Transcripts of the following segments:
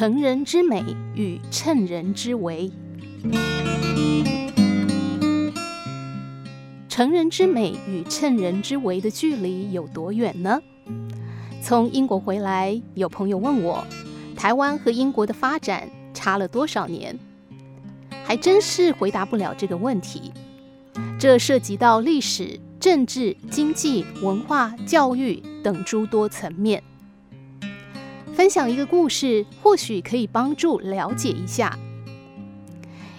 成人之美与趁人之危。成人之美与趁人之危的距离有多远呢？从英国回来，有朋友问我，台湾和英国的发展差了多少年？还真是回答不了这个问题。这涉及到历史、政治、经济、文化、教育等诸多层面。分享一个故事，或许可以帮助了解一下。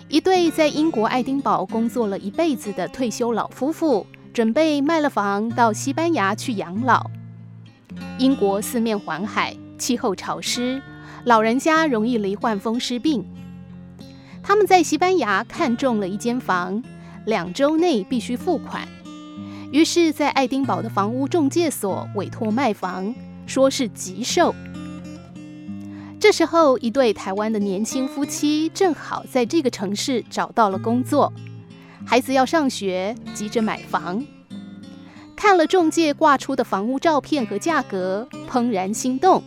一对在英国爱丁堡工作了一辈子的退休老夫妇，准备卖了房到西班牙去养老。英国四面环海，气候潮湿，老人家容易罹患风湿病。他们在西班牙看中了一间房，两周内必须付款。于是，在爱丁堡的房屋中介所委托卖房，说是急售。这时候，一对台湾的年轻夫妻正好在这个城市找到了工作，孩子要上学，急着买房。看了中介挂出的房屋照片和价格，怦然心动。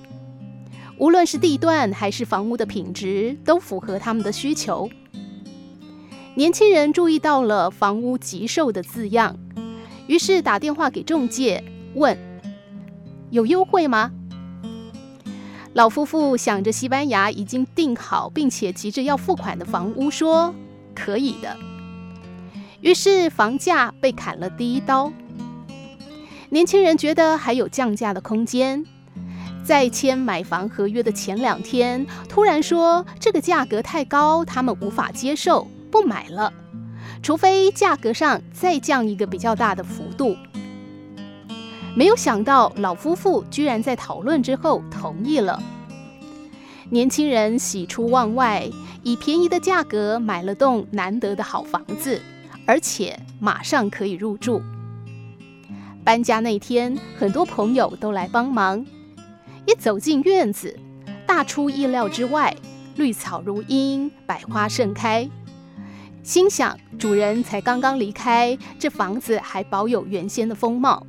无论是地段还是房屋的品质，都符合他们的需求。年轻人注意到了“房屋急售”的字样，于是打电话给中介问：“有优惠吗？”老夫妇想着西班牙已经订好并且急着要付款的房屋，说可以的。于是房价被砍了第一刀。年轻人觉得还有降价的空间，在签买房合约的前两天，突然说这个价格太高，他们无法接受，不买了，除非价格上再降一个比较大的幅度。没有想到，老夫妇居然在讨论之后同意了。年轻人喜出望外，以便宜的价格买了栋难得的好房子，而且马上可以入住。搬家那天，很多朋友都来帮忙。一走进院子，大出意料之外，绿草如茵，百花盛开。心想，主人才刚刚离开，这房子还保有原先的风貌。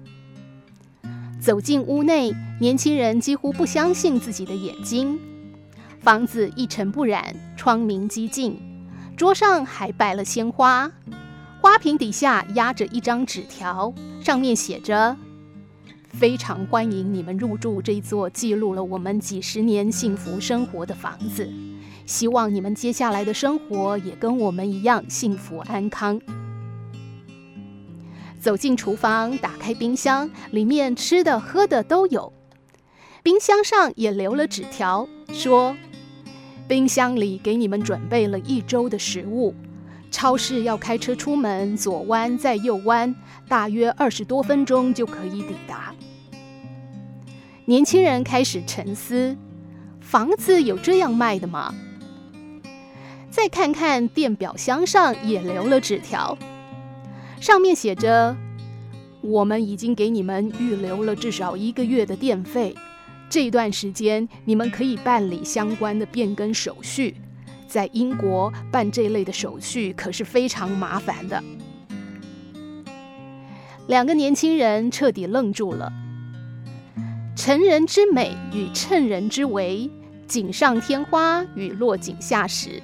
走进屋内，年轻人几乎不相信自己的眼睛。房子一尘不染，窗明几净，桌上还摆了鲜花，花瓶底下压着一张纸条，上面写着：“非常欢迎你们入住这座记录了我们几十年幸福生活的房子，希望你们接下来的生活也跟我们一样幸福安康。”走进厨房，打开冰箱，里面吃的喝的都有。冰箱上也留了纸条，说：“冰箱里给你们准备了一周的食物。超市要开车出门，左弯再右弯，大约二十多分钟就可以抵达。”年轻人开始沉思：房子有这样卖的吗？再看看电表箱上也留了纸条。上面写着：“我们已经给你们预留了至少一个月的电费，这段时间你们可以办理相关的变更手续。在英国办这类的手续可是非常麻烦的。”两个年轻人彻底愣住了。成人之美与趁人之危，锦上添花与落井下石。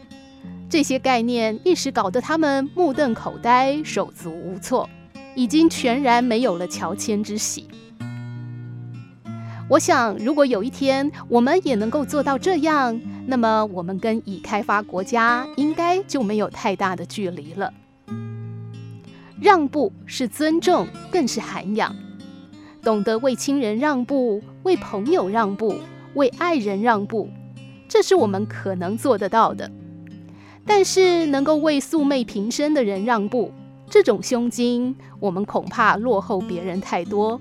这些概念一时搞得他们目瞪口呆、手足无措，已经全然没有了乔迁之喜。我想，如果有一天我们也能够做到这样，那么我们跟已开发国家应该就没有太大的距离了。让步是尊重，更是涵养。懂得为亲人让步，为朋友让步，为爱人让步，这是我们可能做得到的。但是，能够为素昧平生的人让步，这种胸襟，我们恐怕落后别人太多。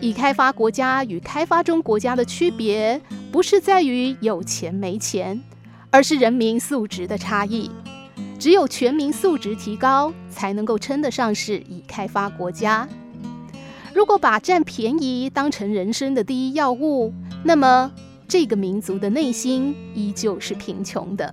已开发国家与开发中国家的区别，不是在于有钱没钱，而是人民素质的差异。只有全民素质提高，才能够称得上是已开发国家。如果把占便宜当成人生的第一要务，那么这个民族的内心依旧是贫穷的。